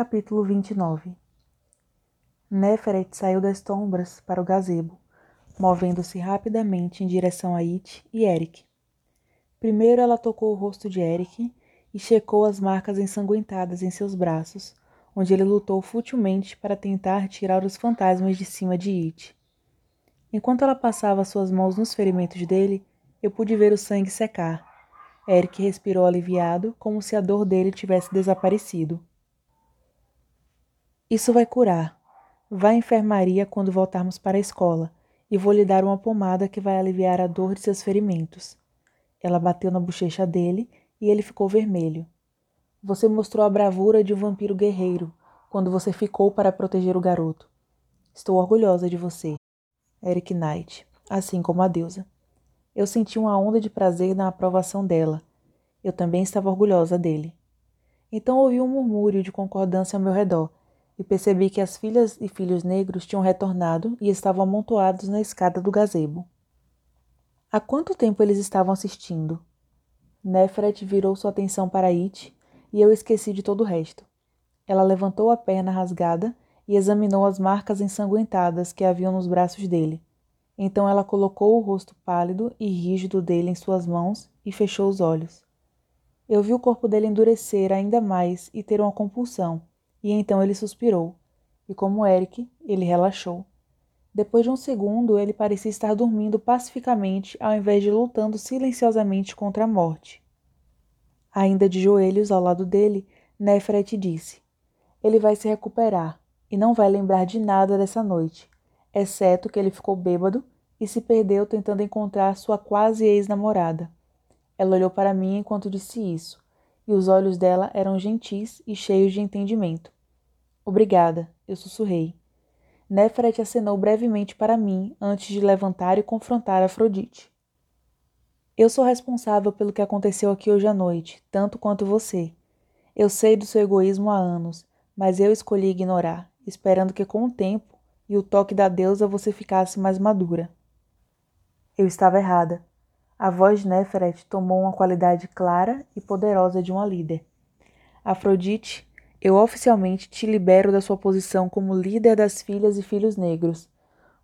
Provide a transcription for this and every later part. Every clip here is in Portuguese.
Capítulo 29 Neferet saiu das sombras para o gazebo, movendo-se rapidamente em direção a It e Eric. Primeiro ela tocou o rosto de Eric e checou as marcas ensanguentadas em seus braços, onde ele lutou futilmente para tentar tirar os fantasmas de cima de It. Enquanto ela passava suas mãos nos ferimentos dele, eu pude ver o sangue secar. Eric respirou aliviado, como se a dor dele tivesse desaparecido. Isso vai curar. Vá à enfermaria quando voltarmos para a escola e vou lhe dar uma pomada que vai aliviar a dor de seus ferimentos. Ela bateu na bochecha dele e ele ficou vermelho. Você mostrou a bravura de um vampiro guerreiro quando você ficou para proteger o garoto. Estou orgulhosa de você. Eric Knight, assim como a deusa. Eu senti uma onda de prazer na aprovação dela. Eu também estava orgulhosa dele. Então ouvi um murmúrio de concordância ao meu redor e percebi que as filhas e filhos negros tinham retornado e estavam amontoados na escada do gazebo. Há quanto tempo eles estavam assistindo? Nefret virou sua atenção para It e eu esqueci de todo o resto. Ela levantou a perna rasgada e examinou as marcas ensanguentadas que haviam nos braços dele. Então ela colocou o rosto pálido e rígido dele em suas mãos e fechou os olhos. Eu vi o corpo dele endurecer ainda mais e ter uma compulsão, e então ele suspirou, e como Eric, ele relaxou. Depois de um segundo, ele parecia estar dormindo pacificamente ao invés de lutando silenciosamente contra a morte. Ainda de joelhos ao lado dele, Nefret disse: Ele vai se recuperar e não vai lembrar de nada dessa noite, exceto que ele ficou bêbado e se perdeu tentando encontrar sua quase ex-namorada. Ela olhou para mim enquanto disse isso, e os olhos dela eram gentis e cheios de entendimento. Obrigada, eu sussurrei. Nefret acenou brevemente para mim antes de levantar e confrontar Afrodite. Eu sou responsável pelo que aconteceu aqui hoje à noite, tanto quanto você. Eu sei do seu egoísmo há anos, mas eu escolhi ignorar, esperando que com o tempo e o toque da deusa você ficasse mais madura. Eu estava errada. A voz de Neferet tomou uma qualidade clara e poderosa de uma líder. Afrodite, eu oficialmente te libero da sua posição como líder das filhas e filhos negros.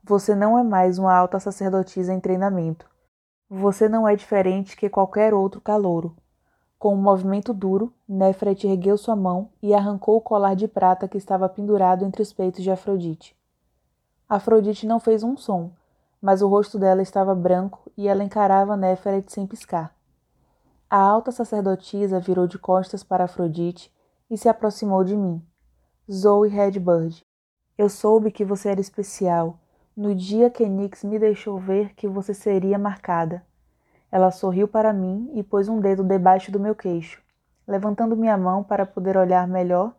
Você não é mais uma alta sacerdotisa em treinamento. Você não é diferente que qualquer outro calouro. Com um movimento duro, Nefret ergueu sua mão e arrancou o colar de prata que estava pendurado entre os peitos de Afrodite. Afrodite não fez um som, mas o rosto dela estava branco e ela encarava Néferet sem piscar. A alta sacerdotisa virou de costas para Afrodite e se aproximou de mim. Zoe Redbird, eu soube que você era especial no dia que Nix me deixou ver que você seria marcada. Ela sorriu para mim e pôs um dedo debaixo do meu queixo, levantando minha mão para poder olhar melhor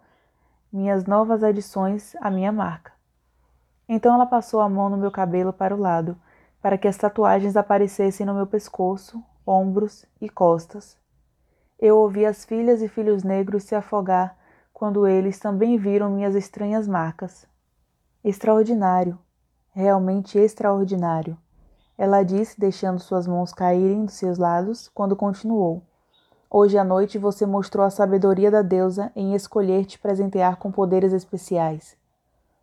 minhas novas adições à minha marca. Então ela passou a mão no meu cabelo para o lado, para que as tatuagens aparecessem no meu pescoço, ombros e costas. Eu ouvi as filhas e filhos negros se afogar quando eles também viram minhas estranhas marcas. Extraordinário, realmente extraordinário, ela disse, deixando suas mãos caírem dos seus lados, quando continuou. Hoje à noite você mostrou a sabedoria da deusa em escolher te presentear com poderes especiais.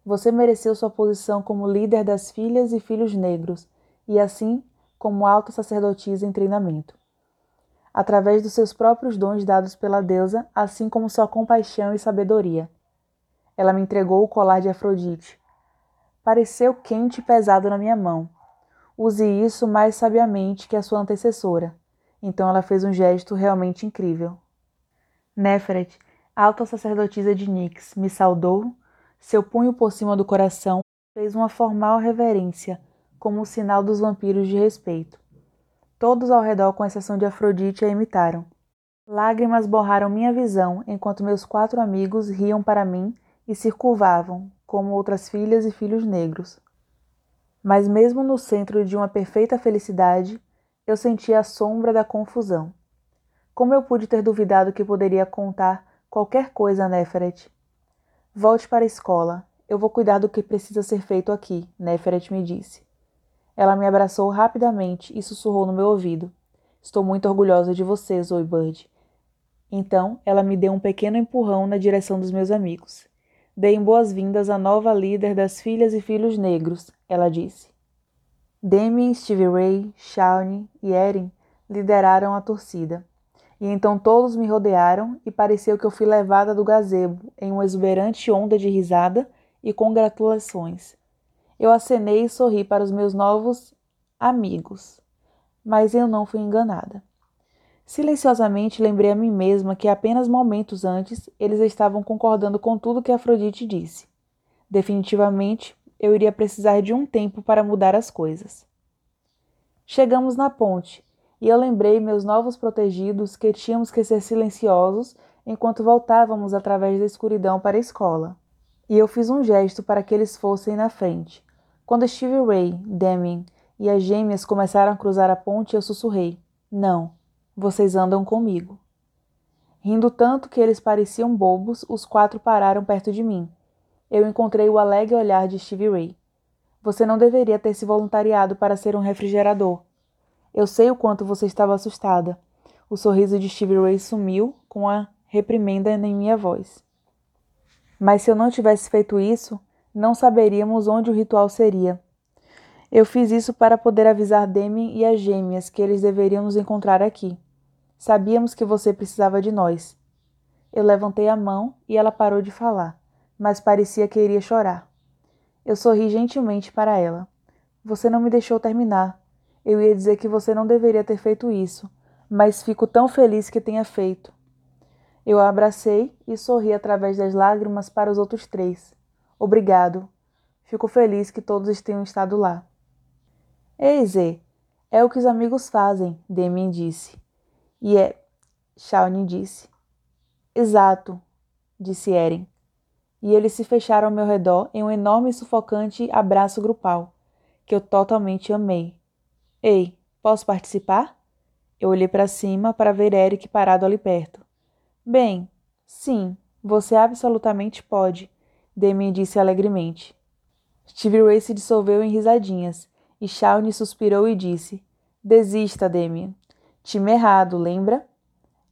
Você mereceu sua posição como líder das filhas e filhos negros, e assim como alta sacerdotisa em treinamento. Através dos seus próprios dons dados pela deusa, assim como sua compaixão e sabedoria. Ela me entregou o colar de Afrodite. Pareceu quente e pesado na minha mão. Use isso mais sabiamente que a sua antecessora. Então ela fez um gesto realmente incrível. Neferet, alta sacerdotisa de Nix, me saudou seu punho por cima do coração fez uma formal reverência, como um sinal dos vampiros de respeito. Todos ao redor, com exceção de Afrodite, a imitaram. Lágrimas borraram minha visão enquanto meus quatro amigos riam para mim e se curvavam, como outras filhas e filhos negros. Mas, mesmo no centro de uma perfeita felicidade, eu sentia a sombra da confusão. Como eu pude ter duvidado que poderia contar qualquer coisa a Neferet? Volte para a escola. Eu vou cuidar do que precisa ser feito aqui, Neferet me disse. Ela me abraçou rapidamente e sussurrou no meu ouvido. Estou muito orgulhosa de você, Zoe Bird. Então, ela me deu um pequeno empurrão na direção dos meus amigos. Deem boas-vindas à nova líder das filhas e filhos negros, ela disse. Demi, Stevie Ray, Shawnee e Erin lideraram a torcida. E então todos me rodearam e pareceu que eu fui levada do gazebo em uma exuberante onda de risada e congratulações. Eu acenei e sorri para os meus novos amigos, mas eu não fui enganada. Silenciosamente lembrei a mim mesma que apenas momentos antes eles estavam concordando com tudo que Afrodite disse. Definitivamente, eu iria precisar de um tempo para mudar as coisas. Chegamos na ponte e eu lembrei meus novos protegidos que tínhamos que ser silenciosos enquanto voltávamos através da escuridão para a escola. E eu fiz um gesto para que eles fossem na frente. Quando Stevie Ray, Deming e as gêmeas começaram a cruzar a ponte, eu sussurrei: Não, vocês andam comigo. Rindo tanto que eles pareciam bobos, os quatro pararam perto de mim. Eu encontrei o alegre olhar de Stevie Ray. Você não deveria ter se voluntariado para ser um refrigerador. Eu sei o quanto você estava assustada. O sorriso de Stevie Ray sumiu com a reprimenda em minha voz. Mas se eu não tivesse feito isso, não saberíamos onde o ritual seria. Eu fiz isso para poder avisar Demi e as gêmeas que eles deveriam nos encontrar aqui. Sabíamos que você precisava de nós. Eu levantei a mão e ela parou de falar, mas parecia que iria chorar. Eu sorri gentilmente para ela. Você não me deixou terminar. Eu ia dizer que você não deveria ter feito isso, mas fico tão feliz que tenha feito. Eu a abracei e sorri através das lágrimas para os outros três. Obrigado. Fico feliz que todos tenham estado lá. Ei, Zé, é o que os amigos fazem, Demian disse. E é, Shawnee disse. Exato, disse Eren. E eles se fecharam ao meu redor em um enorme e sufocante abraço grupal, que eu totalmente amei. Ei, posso participar? Eu olhei para cima para ver Eric parado ali perto. Bem, sim, você absolutamente pode, Demi disse alegremente. Stevie Ray se dissolveu em risadinhas e Shawnee suspirou e disse: Desista, Demi. Time errado, lembra?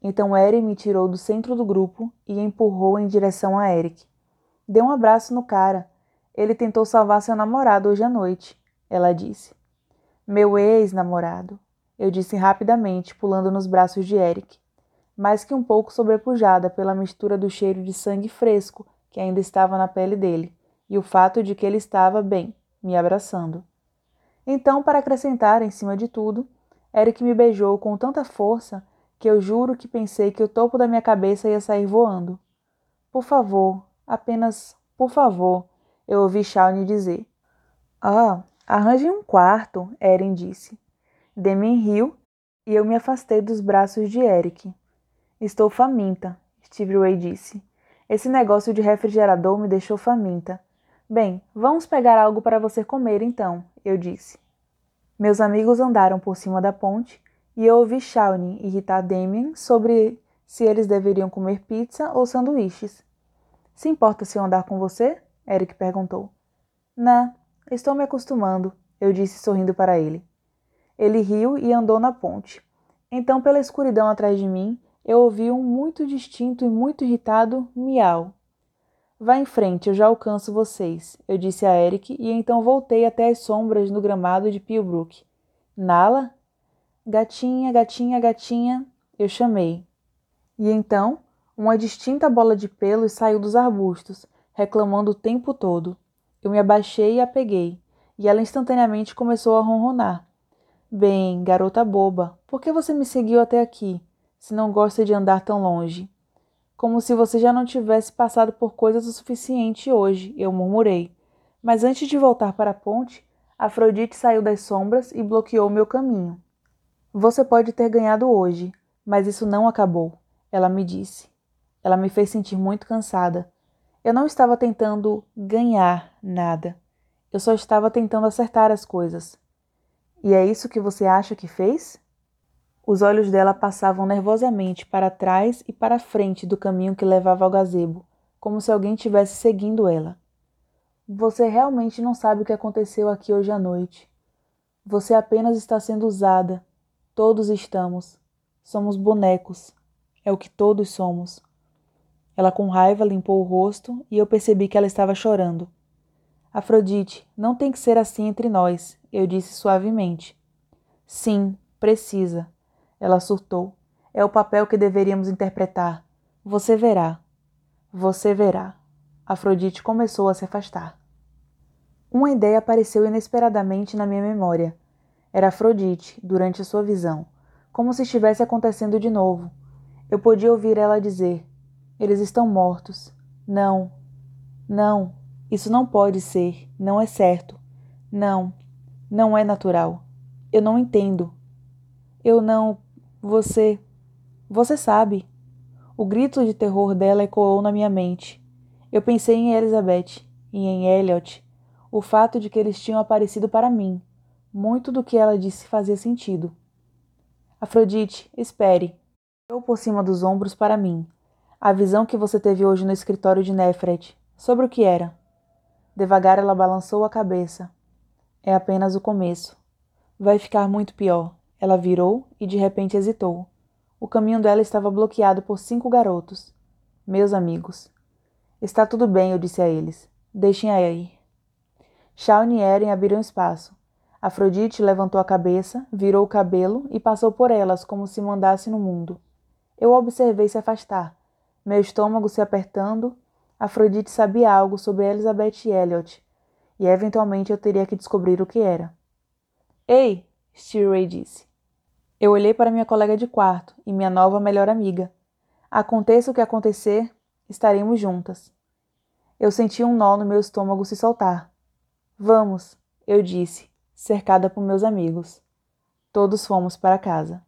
Então Eric me tirou do centro do grupo e empurrou em direção a Eric. Dê um abraço no cara. Ele tentou salvar seu namorado hoje à noite, ela disse. Meu ex-namorado, eu disse rapidamente, pulando nos braços de Eric, mais que um pouco sobrepujada pela mistura do cheiro de sangue fresco que ainda estava na pele dele e o fato de que ele estava bem, me abraçando. Então, para acrescentar em cima de tudo, Eric me beijou com tanta força que eu juro que pensei que o topo da minha cabeça ia sair voando. Por favor, apenas por favor, eu ouvi Shawnee dizer. Ah, Arranje um quarto, Erin disse. Demi riu e eu me afastei dos braços de Eric. Estou faminta, Steve Ray disse. Esse negócio de refrigerador me deixou faminta. Bem, vamos pegar algo para você comer então, eu disse. Meus amigos andaram por cima da ponte e eu ouvi Shawnee irritar Damien sobre se eles deveriam comer pizza ou sanduíches. Se importa se eu andar com você? Eric perguntou. Não, Estou me acostumando, eu disse sorrindo para ele. Ele riu e andou na ponte. Então, pela escuridão atrás de mim, eu ouvi um muito distinto e muito irritado miau. Vá em frente, eu já alcanço vocês, eu disse a Eric e então voltei até as sombras no gramado de Pillbrook. Nala? Gatinha, gatinha, gatinha, eu chamei. E então, uma distinta bola de pelos saiu dos arbustos, reclamando o tempo todo. Eu me abaixei e a peguei, e ela instantaneamente começou a ronronar. Bem, garota boba, por que você me seguiu até aqui, se não gosta de andar tão longe? Como se você já não tivesse passado por coisas o suficiente hoje, eu murmurei. Mas antes de voltar para a ponte, Afrodite saiu das sombras e bloqueou meu caminho. Você pode ter ganhado hoje, mas isso não acabou, ela me disse. Ela me fez sentir muito cansada, eu não estava tentando ganhar nada. Eu só estava tentando acertar as coisas. E é isso que você acha que fez? Os olhos dela passavam nervosamente para trás e para frente do caminho que levava ao gazebo, como se alguém estivesse seguindo ela. Você realmente não sabe o que aconteceu aqui hoje à noite. Você apenas está sendo usada. Todos estamos. Somos bonecos. É o que todos somos. Ela com raiva limpou o rosto e eu percebi que ela estava chorando. Afrodite, não tem que ser assim entre nós, eu disse suavemente. Sim, precisa. Ela surtou. É o papel que deveríamos interpretar. Você verá. Você verá. Afrodite começou a se afastar. Uma ideia apareceu inesperadamente na minha memória. Era Afrodite, durante a sua visão, como se estivesse acontecendo de novo. Eu podia ouvir ela dizer: Eles estão mortos. Não, não, isso não pode ser, não é certo. Não, não é natural. Eu não entendo. Eu não. Você. Você sabe. O grito de terror dela ecoou na minha mente. Eu pensei em Elizabeth e em Elliot, o fato de que eles tinham aparecido para mim. Muito do que ela disse fazia sentido. Afrodite, espere. Olhou por cima dos ombros para mim. A visão que você teve hoje no escritório de Nefret. Sobre o que era? Devagar ela balançou a cabeça. É apenas o começo. Vai ficar muito pior. Ela virou e de repente hesitou. O caminho dela estava bloqueado por cinco garotos. Meus amigos. Está tudo bem, eu disse a eles. Deixem-a aí. Shaun e Eren abriram espaço. Afrodite levantou a cabeça, virou o cabelo e passou por elas como se mandasse no mundo. Eu observei se afastar, meu estômago se apertando. Afrodite sabia algo sobre Elizabeth Elliot, e eventualmente eu teria que descobrir o que era. Ei! Stirray disse. Eu olhei para minha colega de quarto e minha nova melhor amiga. Aconteça o que acontecer, estaremos juntas. Eu senti um nó no meu estômago se soltar. Vamos, eu disse, cercada por meus amigos. Todos fomos para casa.